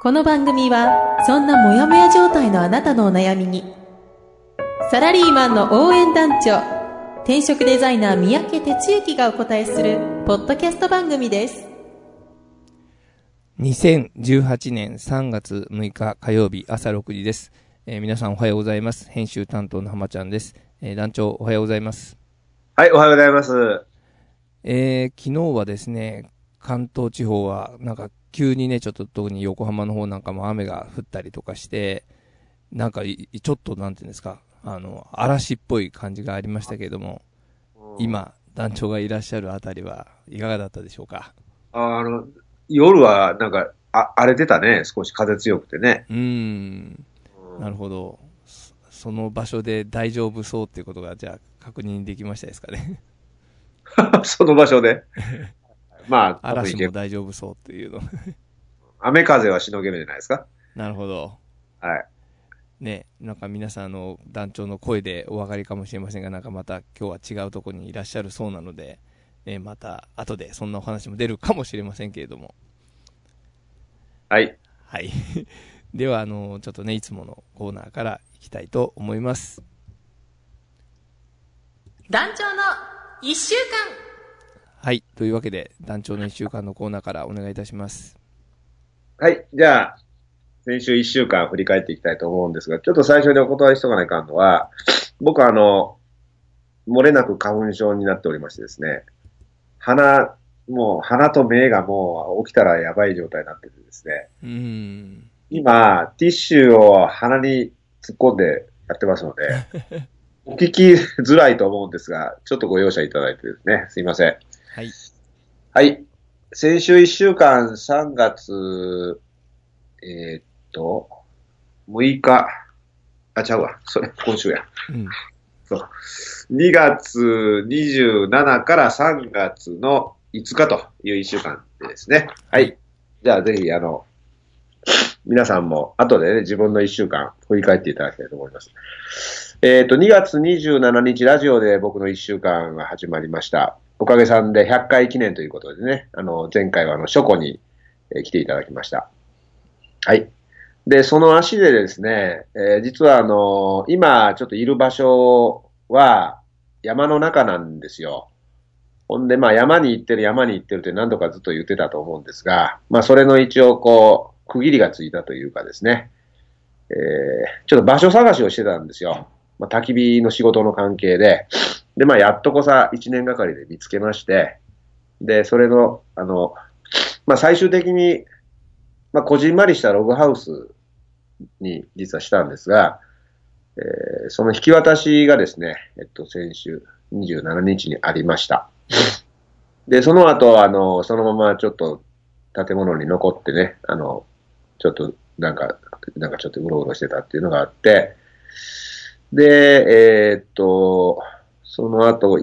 この番組はそんなモヤモヤ状態のあなたのお悩みにサラリーマンの応援団長転職デザイナー三宅哲之がお答えするポッドキャスト番組です2018年3月6日火曜日朝6時です。えー皆さんおはようございます。編集担当の浜ちゃんです。えー団長おはようございます。はい、おはようございます。えー昨日はですね、関東地方はなんか急にね、ちょっと特に横浜の方なんかも雨が降ったりとかして、なんかいちょっとなんていうんですか、あの、嵐っぽい感じがありましたけれども、今、団長がいらっしゃるあたりはいかがだったでしょうか？あの、夜はなんか、あ荒れてたね。少し風強くてね。うーん。なるほど。そその場所で大丈夫そうっていうことが、じゃあ確認できましたですかね？その場所で？まあ、嵐も大丈夫そうっていうの。雨風はしのげるじゃないですか。なるほど。はい。ね、なんか皆さんあの団長の声でお分かりかもしれませんが、なんかまた今日は違うところにいらっしゃるそうなので、ね、また後でそんなお話も出るかもしれませんけれども。はい。はい。では、あの、ちょっとね、いつものコーナーからいきたいと思います。団長の一週間はい。というわけで、団長の一週間のコーナーからお願いいたします。はい。じゃあ、先週一週間振り返っていきたいと思うんですが、ちょっと最初にお断りしとかないかんのは、僕はあの、漏れなく花粉症になっておりましてですね、鼻、もう鼻と目がもう起きたらやばい状態になっててですね、うーん。今、ティッシュを鼻に突っ込んでやってますので、お聞きづらいと思うんですが、ちょっとご容赦いただいてですね、すいません。はい。はい。先週1週間3月、えーっと、6日、あ、ちゃうわ。それ、今週や。うん。そう。2月27から3月の5日という1週間でですね。はい。じゃあぜひ、あの、皆さんも後でね、自分の1週間振り返っていただきたいと思います。えっ、と、2月27日ラジオで僕の1週間が始まりました。おかげさんで100回記念ということでね、あの、前回はあの、書庫に、来ていただきました。はい。で、その足でですね、えー実はあの、今ちょっといる場所は山の中なんですよ。ほんで、まあ山に行ってる山に行ってるって何度かずっと言ってたと思うんですが、まあそれの一応こう、区切りがついたというかですね、えーちょっと場所探しをしてたんですよ。まあ焚き火の仕事の関係で。で、まあやっとこさ1年がかりで見つけまして、で、それの、あの、まあ最終的に、まあこじんまりしたログハウスに実はしたんですが、えーその引き渡しがですね、えっと、先週27日にありました。で、その後、あの、そのままちょっと建物に残ってね、あの、ちょっとなんか、なんかちょっとうろうろしてたっていうのがあって、で、えーっと、その後、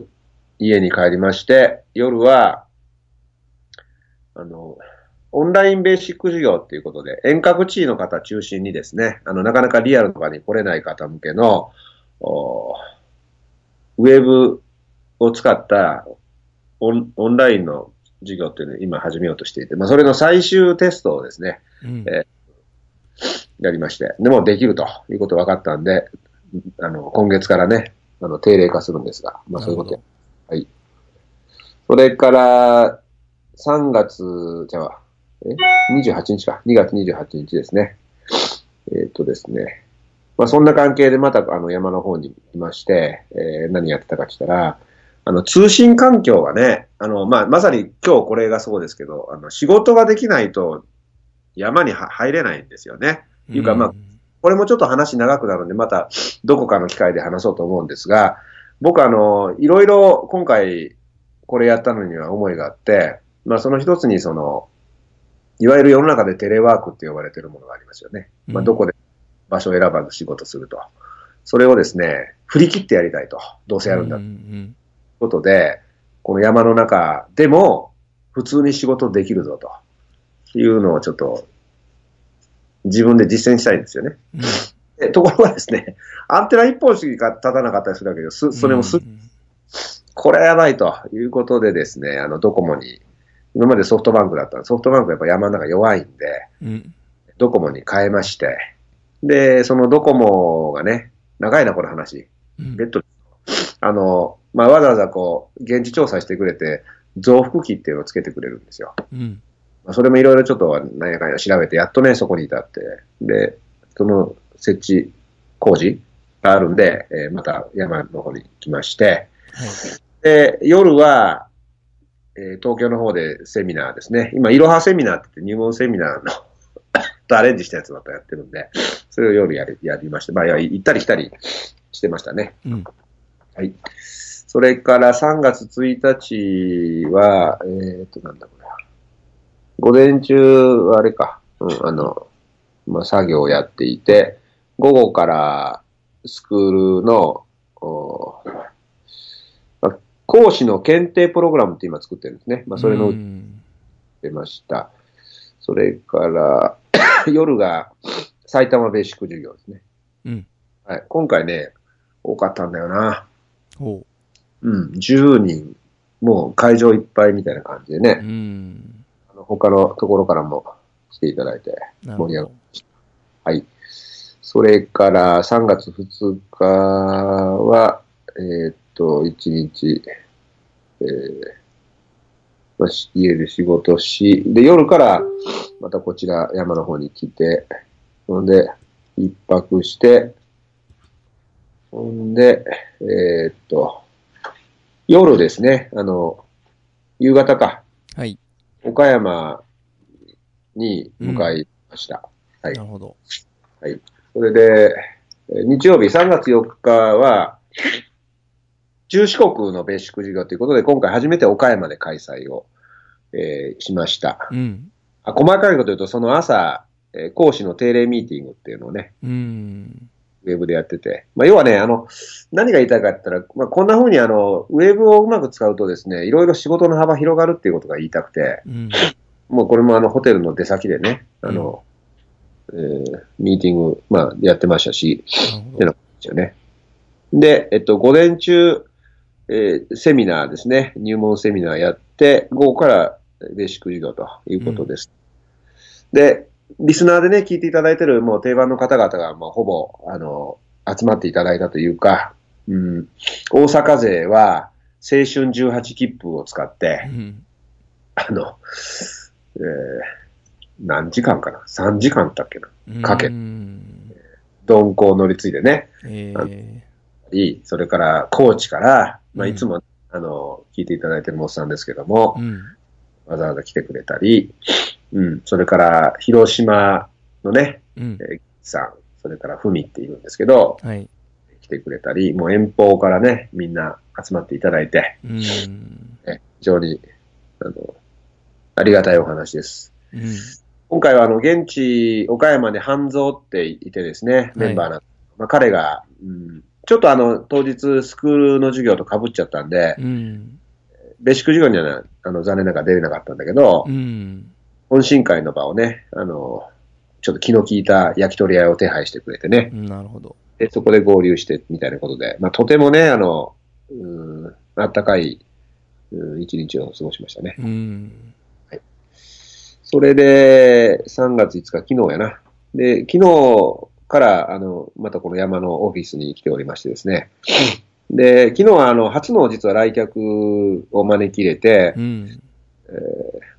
家に帰りまして、夜は、あの、オンラインベーシック授業っていうことで、遠隔地位の方中心にですね、あの、なかなかリアルとかに来れない方向けの、おウェブを使ったオンオンラインの授業っていうのを今始めようとしていて、まあ、それの最終テストをですね、うん。えやりまして、でもできるということ分かったんで、あの、今月からね、あの、定例化するんですが、まあそういうことやはい。それから、3月、じゃあ、え ?28 日か。2月28日ですね。えーっとですね。まあそんな関係でまたあの山の方にいまして、えー何やってたかって言ったら、あの通信環境がね、あの、まあまさに今日これがそうですけど、あの仕事ができないと山には入れないんですよね。いうかまあこれもちょっと話長くなるんで、またどこかの機会で話そうと思うんですが、僕あの、いろいろ今回これやったのには思いがあって、まあその一つにその、いわゆる世の中でテレワークって呼ばれてるものがありますよね。まあどこで場所を選ばず仕事すると。それをですね、振り切ってやりたいと。どうせやるんだということで、この山の中でも普通に仕事できるぞというのをちょっと自分で実践したいんですよね。うんでところがですね、アンテナ一本しか立たなかったりするわけです。それもす、うんこれはやばいということでですね、あの、ドコモに、今までソフトバンクだったんでソフトバンクやっぱ山の中弱いんで、うんドコモに変えまして、で、そのドコモがね、長いな、この話。うんベッド、あの、まあ、わざわざこう、現地調査してくれて、増幅器っていうのをつけてくれるんですよ。うんまあ、それもいろいろちょっとなんやかんや調べて、やっとね、そこに至って、で、その設置工事があるんで、えーまた山の方に来まして、はい。で、夜は、えー東京の方でセミナーですね。今、いろはセミナーって言って入門セミナーの とアレンジしたやつまたやってるんで、それを夜やりやりまして、まあ、行ったり来たりしてましたね。うん。はい。それから3月1日は、えっ、と、なんだこれ。午前中はあれか、うん、あの、まあ、作業をやっていて、午後からスクールの、おまあ講師の検定プログラムって今作ってるんですね。まあ、それのうん出ました。それから、夜が埼玉ベーシック授業ですね。うん。はい。今回ね、多かったんだよな。ほうん、10人、もう会場いっぱいみたいな感じでう。うね、ん。他のところからも来ていただいて、盛り上がど。はい。それから3月2日は、えーっと、1日、えーま家で仕事し、で、夜からまたこちら山の方に来て、ほんで、一泊して、ほんで、えーっと、夜ですね、あの、夕方か、はい。岡山に向かいました。はいなるほど。それで、えー日曜日3月4日は、中四国のベーシック授業ということで、今回初めて岡山で開催を、えーしました。うん。あ細かいこと言うと、その朝、えー講師の定例ミーティングっていうのをね、うん。ウェブでやってて。まあ、要はね、あの、何が言いたいかって言ったら、まあ、こんな風にあの、ウェブをうまく使うとですね、いろいろ仕事の幅広がるっていうことが言いたくて、うん。もうこれもあの、ホテルの出先でね、あの、えーミーティング、まあ、やってましたし、なるほど。てなですよね。で、えっと、午前中、えーセミナーですね。入門セミナーやって、午後からベーシック授業ということです。で、リスナーでね、聞いていただいてるもう定番の方々が、もうほぼ、あの、集まっていただいたというか、うん、大阪勢は、青春18切符を使ってう、ん。あの、えー何時間かな ?3 時間だっけな？かけうん。鈍行を乗り継いでね、ええ。り、それから高知から、まあ、うんいつも、あの、聞いていただいてるモスさんですけどもう、ん。わざわざ来てくれたり、うん、それから広島のね、うん。えーさん、それからふみっているんですけど、はい。来てくれたり、もう遠方からね、みんな集まっていただいて、うん。え非常に、あの、ありがたいお話です。うん。今回はあの、現地、岡山で半蔵っていてですね、メンバーなんまあ、彼が、うん、ちょっとあの、当日スクールの授業と被っちゃったんで、うん。ベーシック授業には、ね、あの、残念ながら出れなかったんだけど、うん。懇親会の場をね、あの、ちょっと気の利いた焼き鳥屋を手配してくれてね、なるほど。で、そこで合流してみたいなことで、まあ、とてもね、あの、うん、あったかい、うん、一日を過ごしましたね。うん。それで、3月5日、昨日やな。で、昨日から、あの、またこの山のオフィスに来ておりましてですね。で、昨日は、あの、初の実は来客を招き入れて、うん。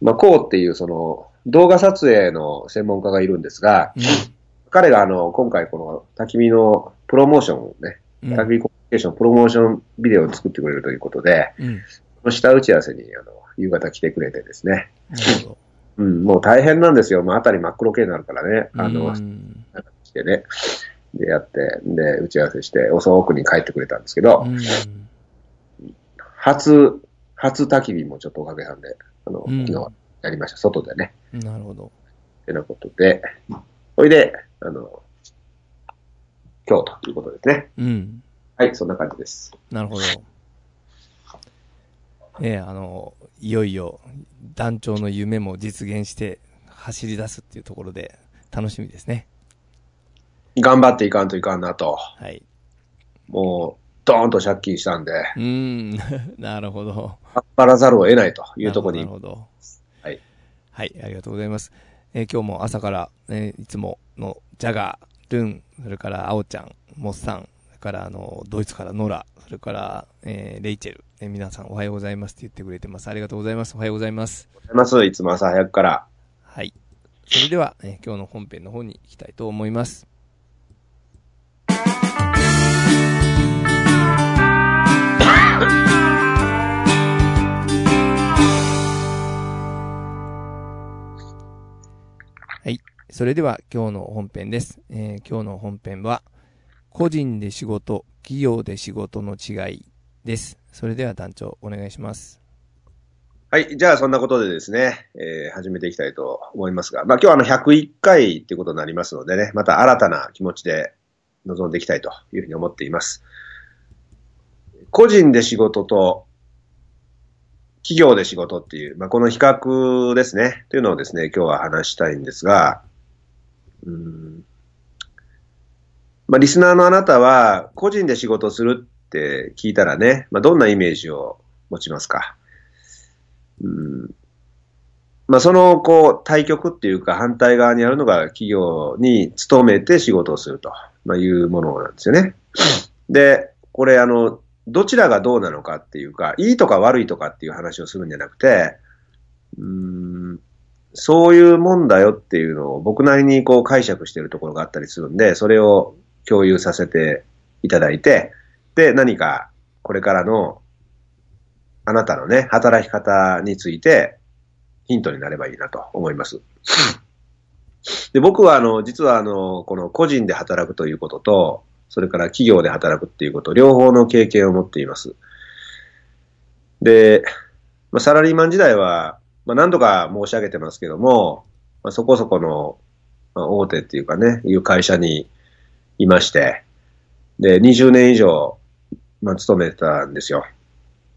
まあ、こうっていうその、動画撮影の専門家がいるんですが、うん。彼があの、今回この焚き火のプロモーションをね、うん。焚き火コミュニケーションプロモーションビデオを作ってくれるということで、うん。その下打ち合わせにあの、夕方来てくれてですね。うん、もう大変なんですよ。もうあたり真っ黒系になるからね。ど。あの、うん。してね。で、やって、で、打ち合わせして、遅くに帰ってくれたんですけど、うん。初、初焚き火もちょっとおかげさんで、あの、うん昨日やりました。外でね。なるほど。ってなことで、ほいで、あの、今日ということですね。うん。はい、そんな感じです。なるほど。ええあの、いよいよ団長の夢も実現して走り出すっていうところで楽しみですね。頑張っていかんといかんなと。はい。もう、ドーンと借金したんで、うーん。なるほど。頑張らざるを得ないというところになるほど。はい。はい、ありがとうございます。えー今日も朝から、えーいつものジャガー、ルン、それからアオちゃん、モッサン、それからあの、ドイツからノラ、それから、えーレイチェル、えー皆さんおはようございますって言ってくれてます。ありがとうございます。おはようございます。ございます。いつも朝早くから。はい。それでは、えー今日の本編の方に行きたいと思います。それでは今日の本編です。えー今日の本編は、個人で仕事、企業で仕事の違いです。それでは団長、お願いします。はい。じゃあ、そんなことでですね、えー始めていきたいと思いますが、まあ、今日はあの、101回ってことになりますのでね、また新たな気持ちで臨んでいきたいというふうに思っています。個人で仕事と、企業で仕事っていう、まあ、この比較ですね、というのをですね、今日は話したいんですが、うん。まあ、リスナーのあなたは、個人で仕事するって聞いたらね、まあ、どんなイメージを持ちますか？うん。まあ、その、こう、対極っていうか反対側にあるのが企業に勤めて仕事をすると、ま、いうものなんですよね。で、これ、あの、どちらがどうなのかっていうか、いいとか悪いとかっていう話をするんじゃなくて、うん、そういうもんだよっていうのを僕なりにこう解釈しているところがあったりするんで、それを共有させていただいて、で、何かこれからのあなたのね、働き方についてヒントになればいいなと思います。で僕はあの、実はあの、この個人で働くということと、それから企業で働くっていうこと、両方の経験を持っています。で、まあ、サラリーマン時代は、まあ、何度か申し上げてますけども、まあ、そこそこの、まあ、大手っていうかね、いう会社にいまして、で、20年以上、まあ、勤めてたんですよ。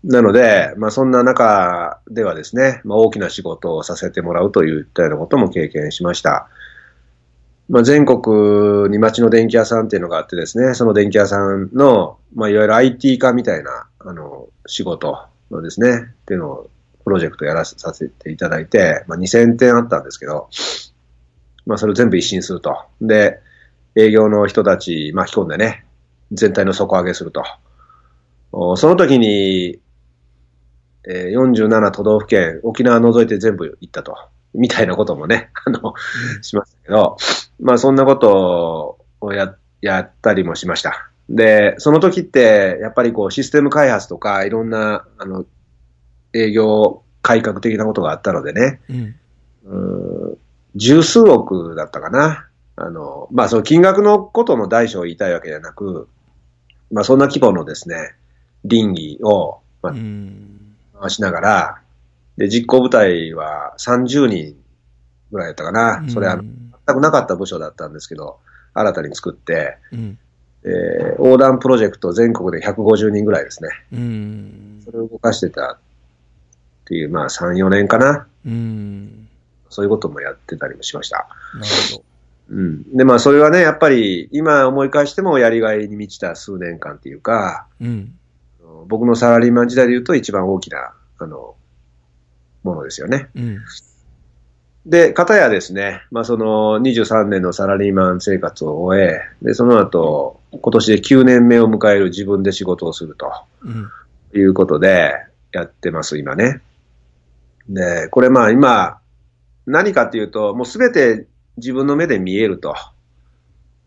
なので、まあ、そんな中ではですね、まあ、大きな仕事をさせてもらうといったようなことも経験しました。まあ、全国に町の電気屋さんっていうのがあってですね、その電気屋さんの、まあ、いわゆる IT 化みたいな、あの、仕事のですね、っていうのを、プロジェクトやらさせていただいて、まあ、2000点あったんですけど、まあ、それを全部一新すると。で、営業の人たち巻き込んでね、全体の底上げすると。その時に、え47都道府県、沖縄除いて全部行ったと。みたいなこともね、あの、しましたけど、まあそんなことをや、やったりもしました。で、その時って、やっぱりこうシステム開発とか、いろんな、あの、営業改革的なことがあったのでね、うん。ん十数億だったかな。あの、まあその金額のことの大小を言いたいわけじゃなく、まあそんな規模のですね、倫理を、まあうん。回しながら、で、実行部隊は30人ぐらいだったかな。それはうん全くなかった部署だったんですけど、新たに作って、うん。えー横断プロジェクト全国で150人ぐらいですね。うんそ。れを動かしてたっていう、まあ3、4年かな。うん。そういうこともやってたりもしました。なるほど。うん。で、まあそれはね、やっぱり今思い返してもやりがいに満ちた数年間っていうか、うん。僕のサラリーマン時代で言うと一番大きな、あの、ものですよね。うん。で、かたやですね、まあその23年のサラリーマン生活を終え、で、その後、今年で9年目を迎える自分で仕事をするとうん。いうことでやってます、今ね。で、これまあ今、何かっていうと、もうすべて自分の目で見えると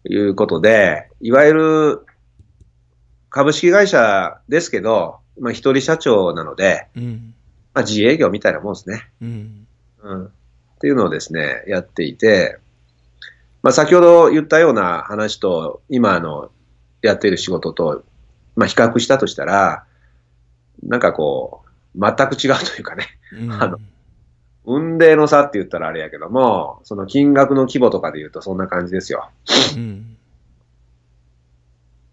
いうことで、いわゆる株式会社ですけど、まあ一人社長なので、うん。まあ自営業みたいなもんですね。うん。うん。っていうのをですね、やっていて、まあ先ほど言ったような話と、今あの、やっている仕事と、まあ比較したとしたら、なんかこう、全く違うというかね、うん。あの運命の差って言ったらあれやけども、その金額の規模とかで言うとそんな感じですよ。うん。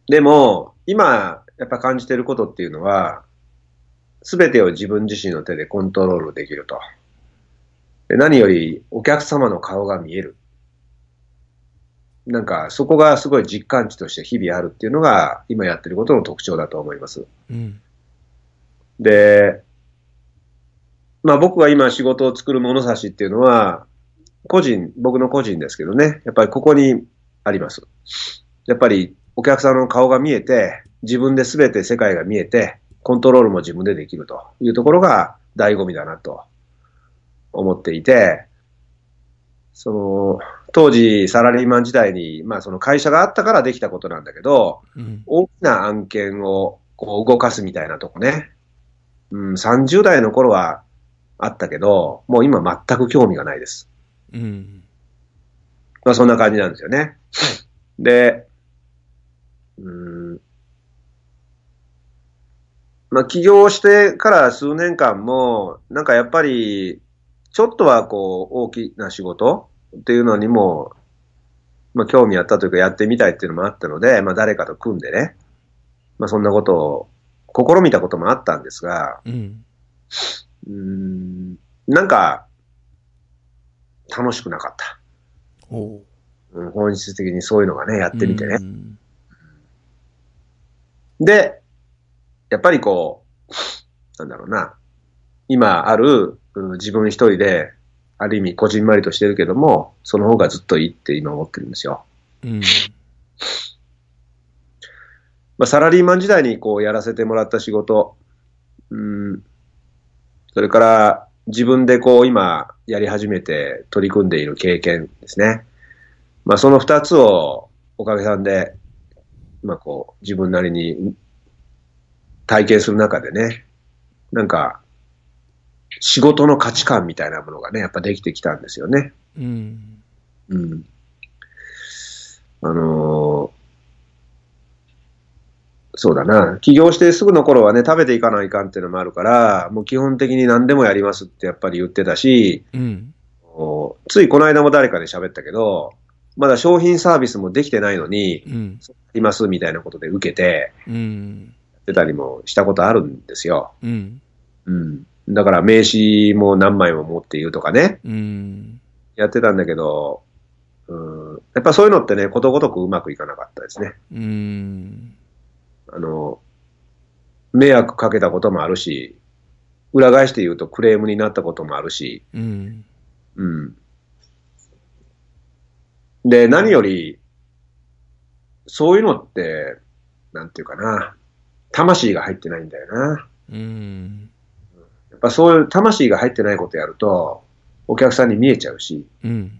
でも、今、やっぱ感じてることっていうのは、すべてを自分自身の手でコントロールできると。で何より、お客様の顔が見える。なんか、そこがすごい実感値として日々あるっていうのが、今やってることの特徴だと思います。うん。で、まあ僕が今仕事を作る物差しっていうのは、個人、僕の個人ですけどね、やっぱりここにあります。やっぱりお客さんの顔が見えて、自分で全て世界が見えて、コントロールも自分でできるというところが醍醐味だなと思っていて、その、当時サラリーマン時代に、まあその会社があったからできたことなんだけど、うん。大きな案件をこう動かすみたいなとこね。うん、30代の頃はあったけど、もう今全く興味がないです。うん。まあそんな感じなんですよね。で、うん、まあ起業してから数年間も、なんかやっぱり、ちょっとはこう大きな仕事っていうのにも、まあ興味あったというかやってみたいっていうのもあったので、まあ誰かと組んでね、まあそんなことを試みたこともあったんですが、うん。うーん、なんか、楽しくなかった。おう。うん本質的にそういうのがね、やってみてねう。ん。で、やっぱりこう、なんだろうな、今ある、うん自分一人で、ある意味こじんまりとしてるけども、その方がずっといいって今思ってるんですよ。うん。まあ、サラリーマン時代にこうやらせてもらった仕事、うん、それから自分でこう今やり始めて取り組んでいる経験ですね。まあその二つをおかげさんで、まあこう自分なりに体験する中でね、なんか仕事の価値観みたいなものがね、やっぱできてきたんですよね。うん。うん。あのーそうだな。起業してすぐの頃はね、食べていかないかんっていうのもあるから、もう基本的に何でもやりますってやっぱり言ってたし、うん。おついこの間も誰かで喋ったけど、まだ商品サービスもできてないのに、うん。いますみたいなことで受けて、うん。やってたりもしたことあるんですよ。うん。うん。だから名刺も何枚も持っているとかね、うん。やってたんだけど、うん、やっぱそういうのってね、ことごとくうまくいかなかったですね。うん。あの、迷惑かけたこともあるし、裏返して言うとクレームになったこともあるし、うん。うん。で、何より、そういうのって、なんていうかな、魂が入ってないんだよな。うん。やっぱそういう魂が入ってないことやると、お客さんに見えちゃうし、うん。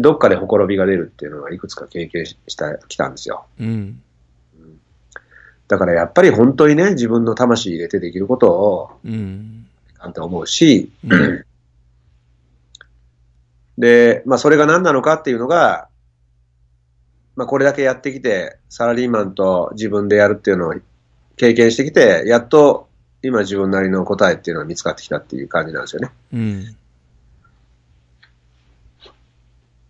どっかでほころびが出るっていうのはいくつか経験した、きたんですよ。うん。だからやっぱり本当にね、自分の魂入れてできることを、うん。あんた思うし、うんで、まあそれが何なのかっていうのが、まあこれだけやってきて、サラリーマンと自分でやるっていうのを経験してきて、やっと今自分なりの答えっていうのが見つかってきたっていう感じなんですよね。うん。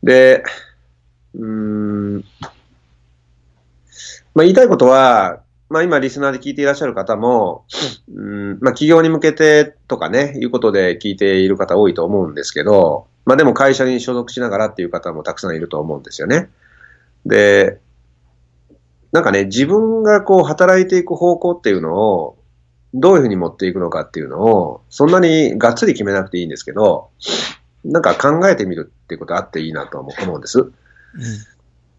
で、うーん、まあ言いたいことは、まあ今リスナーで聞いていらっしゃる方も、うん、まあ企業に向けてとかね、いうことで聞いている方多いと思うんですけど、まあでも会社に所属しながらっていう方もたくさんいると思うんですよね。で、なんかね、自分がこう働いていく方向っていうのを、どういうふうに持っていくのかっていうのを、そんなにがっつり決めなくていいんですけど、なんか考えてみるっていうことあっていいなと思思うんです。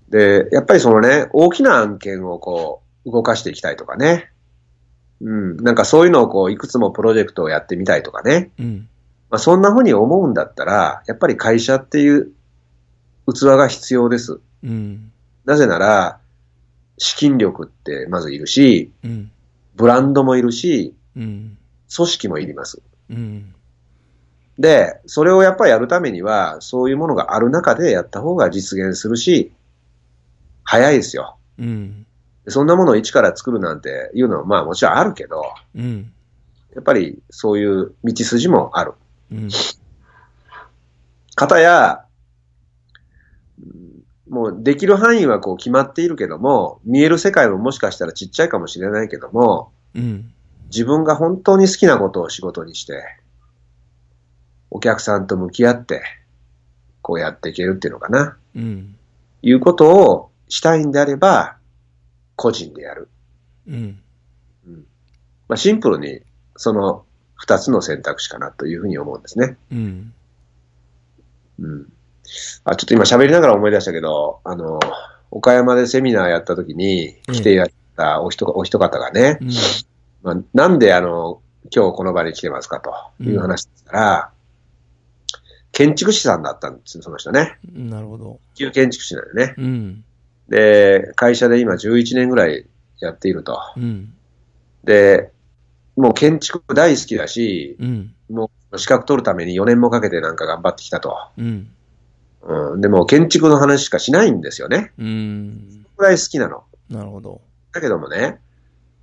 で、やっぱりそのね、大きな案件をこう、動かしていきたいとかね。うん。なんかそういうのをこう、いくつもプロジェクトをやってみたいとかね。うん。まあそんな風に思うんだったら、やっぱり会社っていう器が必要です。うん。なぜなら、資金力ってまずいるし、うん。ブランドもいるし、うん。組織もいります。うん。で、それをやっぱりやるためには、そういうものがある中でやった方が実現するし、早いですよ。うん。そんなものを一から作るなんていうのはまあもちろんあるけど、うん。やっぱりそういう道筋もある。うん。かたや、うんもうできる範囲はこう決まっているけども、見える世界ももしかしたらちっちゃいかもしれないけども、うん。自分が本当に好きなことを仕事にして、お客さんと向き合って、こうやっていけるっていうのかな。うん。いうことをしたいんであれば、個人でやる。うん。まあ、シンプルに、その二つの選択肢かなというふうに思うんですね。うん。うん。あ、ちょっと今喋りながら思い出したけど、あの、岡山でセミナーやった時に来てやったお人,、お人方がね、うん。まあ、なんであの、今日この場に来てますかという話ですから、建築士さんだったんですよ、その人ね。なるほど。旧建築士なんよね。うん。で、会社で今11年ぐらいやっていると。うん。で、もう建築大好きだし、うん。もう資格取るために4年もかけてなんか頑張ってきたと。うん。うん、でも建築の話しかしないんですよね。うん。ぐらい好きなの。なるほど。だけどもね、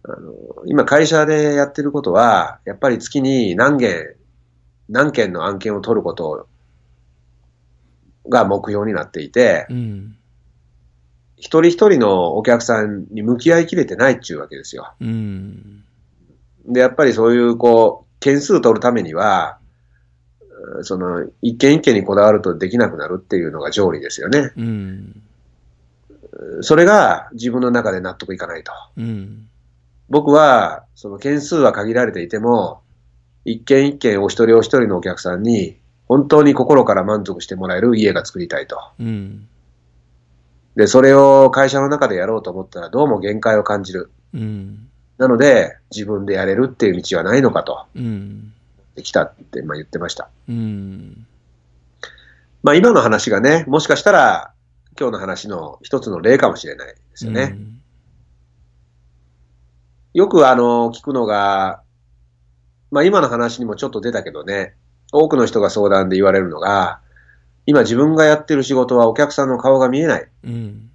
あの、今会社でやってることは、やっぱり月に何件、何件の案件を取ることが目標になっていて、うん。一人一人のお客さんに向き合いきれてないっていうわけですよ。うん。で、やっぱりそういう、こう、件数取るためには、うんその、一件一件にこだわるとできなくなるっていうのが条理ですよね。うん。それが自分の中で納得いかないと。うん。僕は、その件数は限られていても、一件一件お一人お一人のお客さんに、本当に心から満足してもらえる家が作りたいと。うん。で、それを会社の中でやろうと思ったらどうも限界を感じる。うん。なので、自分でやれるっていう道はないのかと。うん。できたって、まあ、言ってました。うん。まあ今の話がね、もしかしたら今日の話の一つの例かもしれないですよね。よくあの、聞くのが、まあ今の話にもちょっと出たけどね、多くの人が相談で言われるのが、今自分がやってる仕事はお客さんの顔が見えない。うん。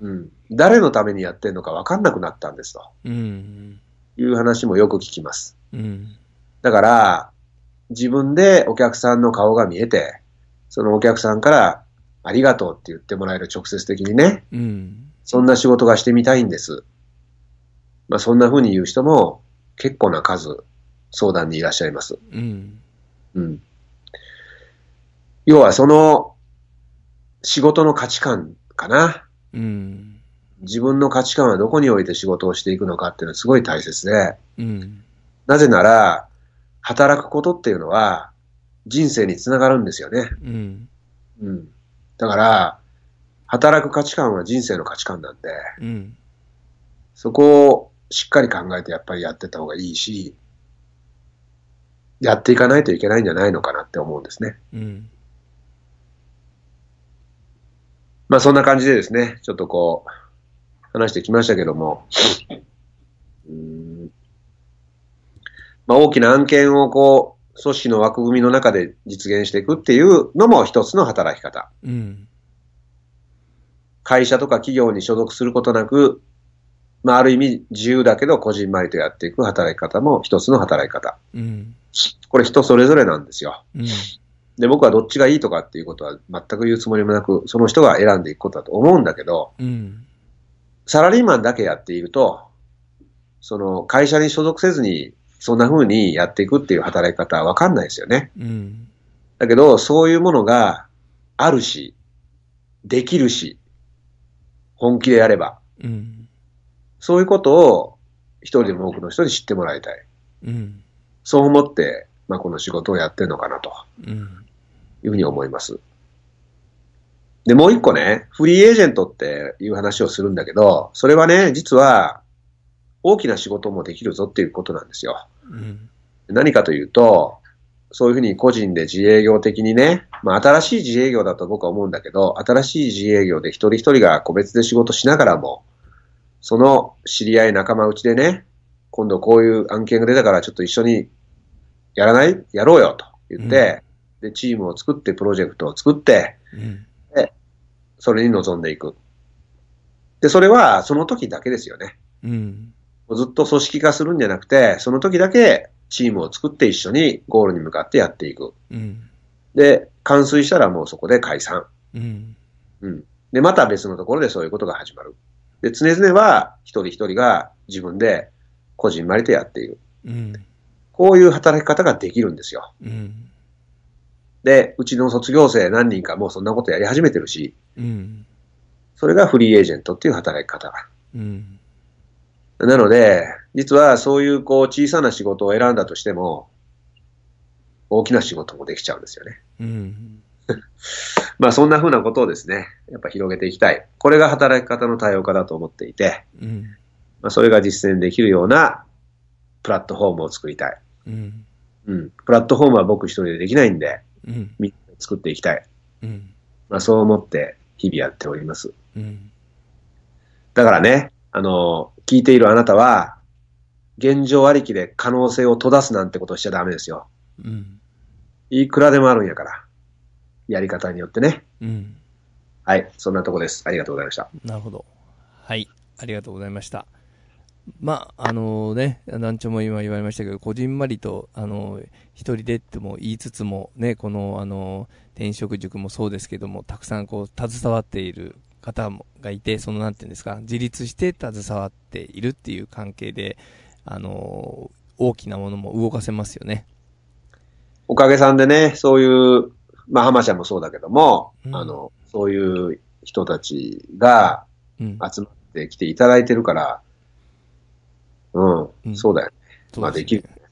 うん。誰のためにやってるのか分かんなくなったんですとうん。いう話もよく聞きます。うん。だから、自分でお客さんの顔が見えて、そのお客さんからありがとうって言ってもらえる直接的にね、うん。そんな仕事がしてみたいんです。まあそんな風に言う人も結構な数相談にいらっしゃいます。うん。うん。要はその仕事の価値観かな。うん。自分の価値観はどこに置いて仕事をしていくのかっていうのはすごい大切で、うん。なぜなら、働くことっていうのは人生につながるんですよね。うん。うん。だから、働く価値観は人生の価値観なんで、うん。そこをしっかり考えてやっぱりやってった方がいいし、やっていかないといけないんじゃないのかなって思うんですね。うん。まあそんな感じでですね、ちょっとこう、話してきましたけども、うーんまあ大きな案件をこう、組織の枠組みの中で実現していくっていうのも一つの働き方。うん。会社とか企業に所属することなく、まあある意味自由だけど個人まりとやっていく働き方も一つの働き方。うん。これ人それぞれなんですよ。うん。で、僕はどっちがいいとかっていうことは全く言うつもりもなく、その人が選んでいくことだと思うんだけど、うん。サラリーマンだけやっていると、その会社に所属せずに、そんな風にやっていくっていう働き方はわかんないですよね。うん。だけど、そういうものがあるし、できるし、本気でやれば、うん。そういうことを一人でも多くの人に知ってもらいたい。うん。そう思って、まあ、この仕事をやってるのかなとうん。いうふうに思います。で、もう一個ね、フリーエージェントっていう話をするんだけど、それはね、実は大きな仕事もできるぞっていうことなんですよ。うん。何かというと、そういうふうに個人で自営業的にね、まあ新しい自営業だと僕は思うんだけど、新しい自営業で一人一人が個別で仕事しながらも、その知り合い仲間内でね、今度こういう案件が出たからちょっと一緒にやらない？やろうよと言って、で、チームを作って、プロジェクトを作って、うん。それに臨んでいく。で、それはその時だけですよね。うん。ずっと組織化するんじゃなくて、その時だけチームを作って一緒にゴールに向かってやっていく。うん。で、完遂したらもうそこで解散。うん。うん。で、また別のところでそういうことが始まる。で、常々は一人一人が自分で個人まりとやっている。うん。こういう働き方ができるんですよ。うん。で、うちの卒業生何人かもうそんなことやり始めてるし、うん。それがフリーエージェントっていう働き方。うん。なので、実はそういうこう小さな仕事を選んだとしても、大きな仕事もできちゃうんですよね。うん。まあそんな風なことをですね、やっぱ広げていきたい。これが働き方の多様化だと思っていて、うん。まあそれが実践できるようなプラットフォームを作りたい。うん。うん。プラットフォームは僕一人でできないんで、うん。みんなで作っていきたい。うん。まあそう思って日々やっております。うん。だからね、あの、聞いているあなたは、現状ありきで可能性を閉ざすなんてことしちゃダメですよ。うん。いくらでもあるんやから。やり方によってね。うん。はい。そんなとこです。ありがとうございました。なるほど。はい。ありがとうございました。まあ、あのね、団長も今言われましたけど、こじんまりと、あの、一人でっても言いつつも、ね、この、あの、転職塾もそうですけども、たくさんこう、携わっている方もがいて、その、なんていうんですか、自立して携わっているっていう関係で、あの、大きなものも動かせますよね。おかげさんでね、そういう、まあ、浜ちゃんもそうだけども、うんあの、そういう人たちがうん。集まってきていただいてるから、うん、うんそうだよね。まあ、できる。うん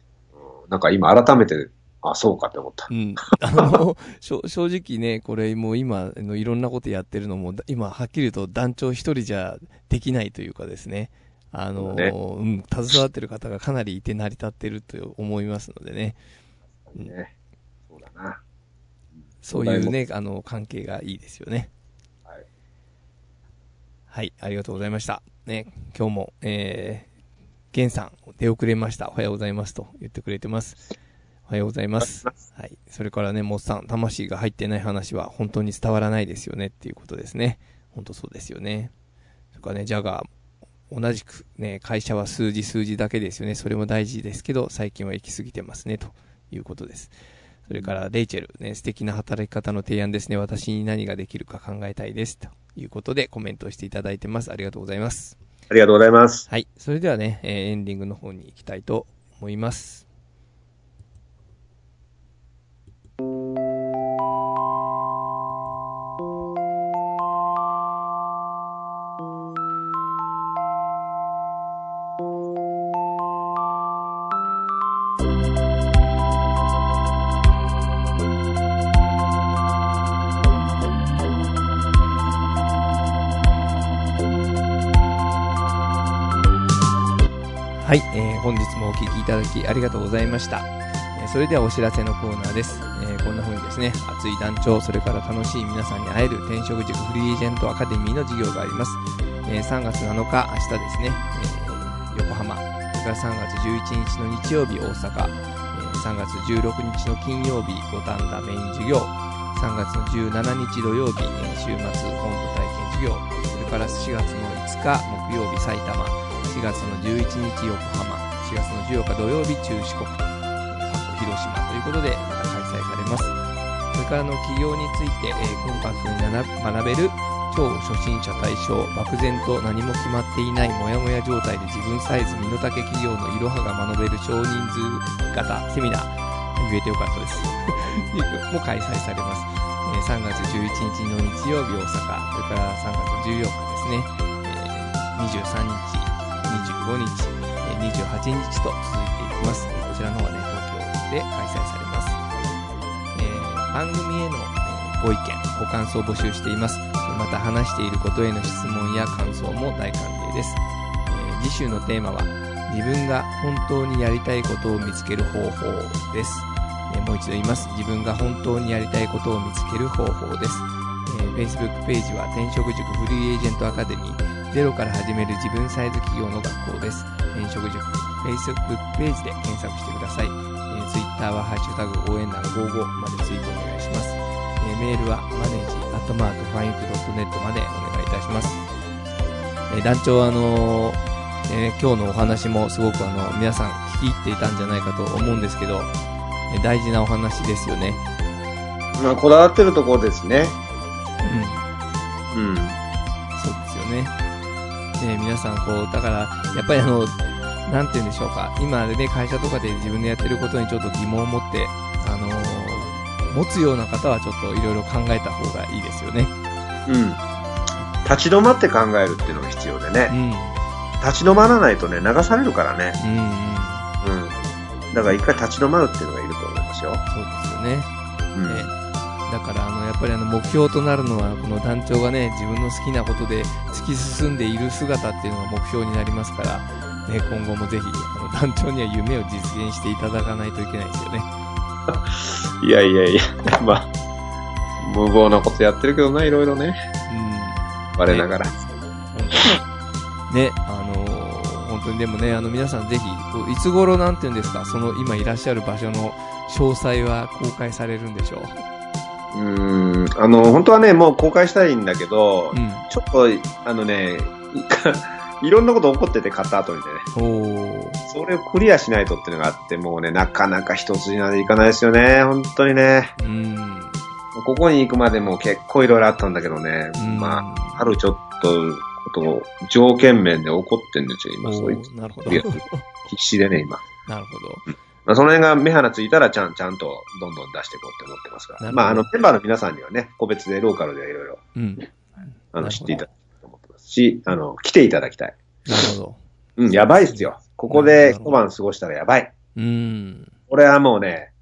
なんか今改めて、あ、そうかって思ったう。ん。あの、正直ね、これもう今のいろんなことやってるのも、だ今はっきり言うと団長一人じゃできないというかですね。あの、ねうん、携わってる方がかなりいて成り立ってると思いますのでね。うんね。そうだな。そういうね、あの、関係がいいですよね。はい。はい、ありがとうございました。ね、今日も、えー、ゲンさん、出遅れました。おはようございますと言ってくれてます。おはようございます。はい。それからね、モッさん、魂が入ってない話は本当に伝わらないですよねっていうことですね。本当そうですよね。それからね、ジャガー、同じくね、会社は数字数字だけですよね。それも大事ですけど、最近は行き過ぎてますね、ということです。それから、レイチェル、ね、素敵な働き方の提案ですね。私に何ができるか考えたいです。ということでコメントしていただいてます。ありがとうございます。ありがとうございます。はい。それではね、えーエンディングの方に行きたいと思います。本日もお聞きいただきありがとうございました。それではお知らせのコーナーです。えーこんな風にですね、熱い団長、それから楽しい皆さんに会える転職塾フリーエージェントアカデミーの授業があります。えー3月7日、明日ですね、えー横浜、それから3月11日の日曜日、大阪、え3月16日の金曜日、五反田メイン授業、3月の17日土曜日、え週末本部体験授業、それから4月の5日木曜日、埼玉、4月の11日横浜、4月の14日土曜日中四国、え広島ということでまた開催されます。それからの企業について、えーコンパクトに学べる超初心者対象、漠然と何も決まっていないモヤモヤ状態で自分サイズ身の丈企業のいろはが学べる少人数型セミナー、言えてよかったです。も開催されます。えー3月11日の日曜日大阪、それから3月14日ですね、えー23日、25日、28日と続いていきます。こちらの方はね、東京で開催されます。えー番組への、ご意見、ご感想を募集しています。また話していることへの質問や感想も大歓迎です。えー次週のテーマは、自分が本当にやりたいことを見つける方法です。えーもう一度言います。自分が本当にやりたいことを見つける方法です。えー Facebook ページは転職塾フリーエージェントアカデミー、ゼロから始める自分サイズ企業の学校です。転職塾、Facebook ページで検索してください。えー、Twitter はハッシュタグ応援団55までツイートお願いします。えーメールはマネージアットマークファインクドットネットまでお願いいたします。えー団長あのーえー今日のお話もすごくあの皆さん聞き入っていたんじゃないかと思うんですけど、えー大事なお話ですよね。まあ、こだわってるところですね。うん。うん。皆さんこう、だから、やっぱりあの、なんて言うんでしょうか、今ね、会社とかで自分でやってることにちょっと疑問を持って、あのー持つような方はちょっといろいろ考えた方がいいですよね。うん。立ち止まって考えるっていうのが必要でね。うん。立ち止まらないとね、流されるからね。うんうん。うん。だから一回立ち止まるっていうのがいると思いますよ。そうですよね。うん。ねだから、あの、やっぱりあの、目標となるのは、この団長がね、自分の好きなことで突き進んでいる姿っていうのが目標になりますから、ね、今後もぜひ、あの、団長には夢を実現していただかないといけないですよね。いやいやいや、まあ、無謀なことやってるけどな、いろいろね。うん。我ながら。ね、あのー本当にでもね、あの皆さんぜひ、いつ頃なんていうんですか、その今いらっしゃる場所の詳細は公開されるんでしょう。うーん。あの、本当はね、もう公開したいんだけど、うん。ちょっと、あのね、い いろんなこと起こってて買った後にね。それをクリアしないとっていうのがあって、もうね、なかなか一筋縄でいかないですよね、本当にね。うん。ここに行くまでも結構いろいろあったんだけどね、うんまあ、あるちょっと、ことを条件面で起こってんですよ、今、おそういう。ーなるほど。必死でね、今。なるほど。まあ、その辺が目鼻ついたらちゃん、ちゃんとどんどん出していこうって思ってますから。まあ、あの、メンバーの皆さんにはね、個別でローカルでいろいろ、うん。あの、知っていただきたいと思ってますし、あの、来ていただきたい。なるほど。うん、やばいっすよ。ここで一晩過ごしたらやばい。うん。俺はもうね、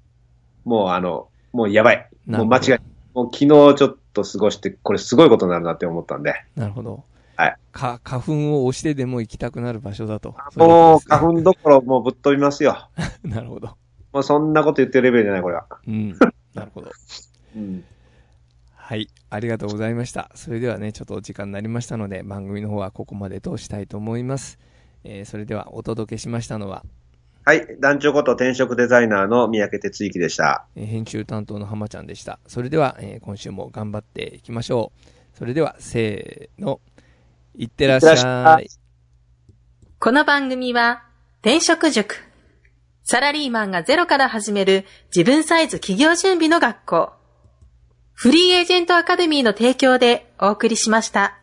もうあの、もうやばい。もう間違い。もう昨日ちょっと過ごして、これすごいことになるなって思ったんで。なるほど。はい。か、花粉を押してでも行きたくなる場所だと。もう花粉どころもうぶっ飛びますよ。なるほど。もうそんなこと言ってるレベルじゃない、これは。うん。なるほど。うん。はい。ありがとうございました。それではね、ちょっとお時間になりましたので、番組の方はここまでとしたいと思います。えー、それではお届けしましたのは、はい。団長こと転職デザイナーの三宅哲之でした。えー編集担当の浜ちゃんでした。それでは、えー今週も頑張っていきましょう。それでは、せーの。いってらっしゃい。この番組は、転職塾。サラリーマンがゼロから始める自分サイズ企業準備の学校。フリーエージェントアカデミーの提供でお送りしました。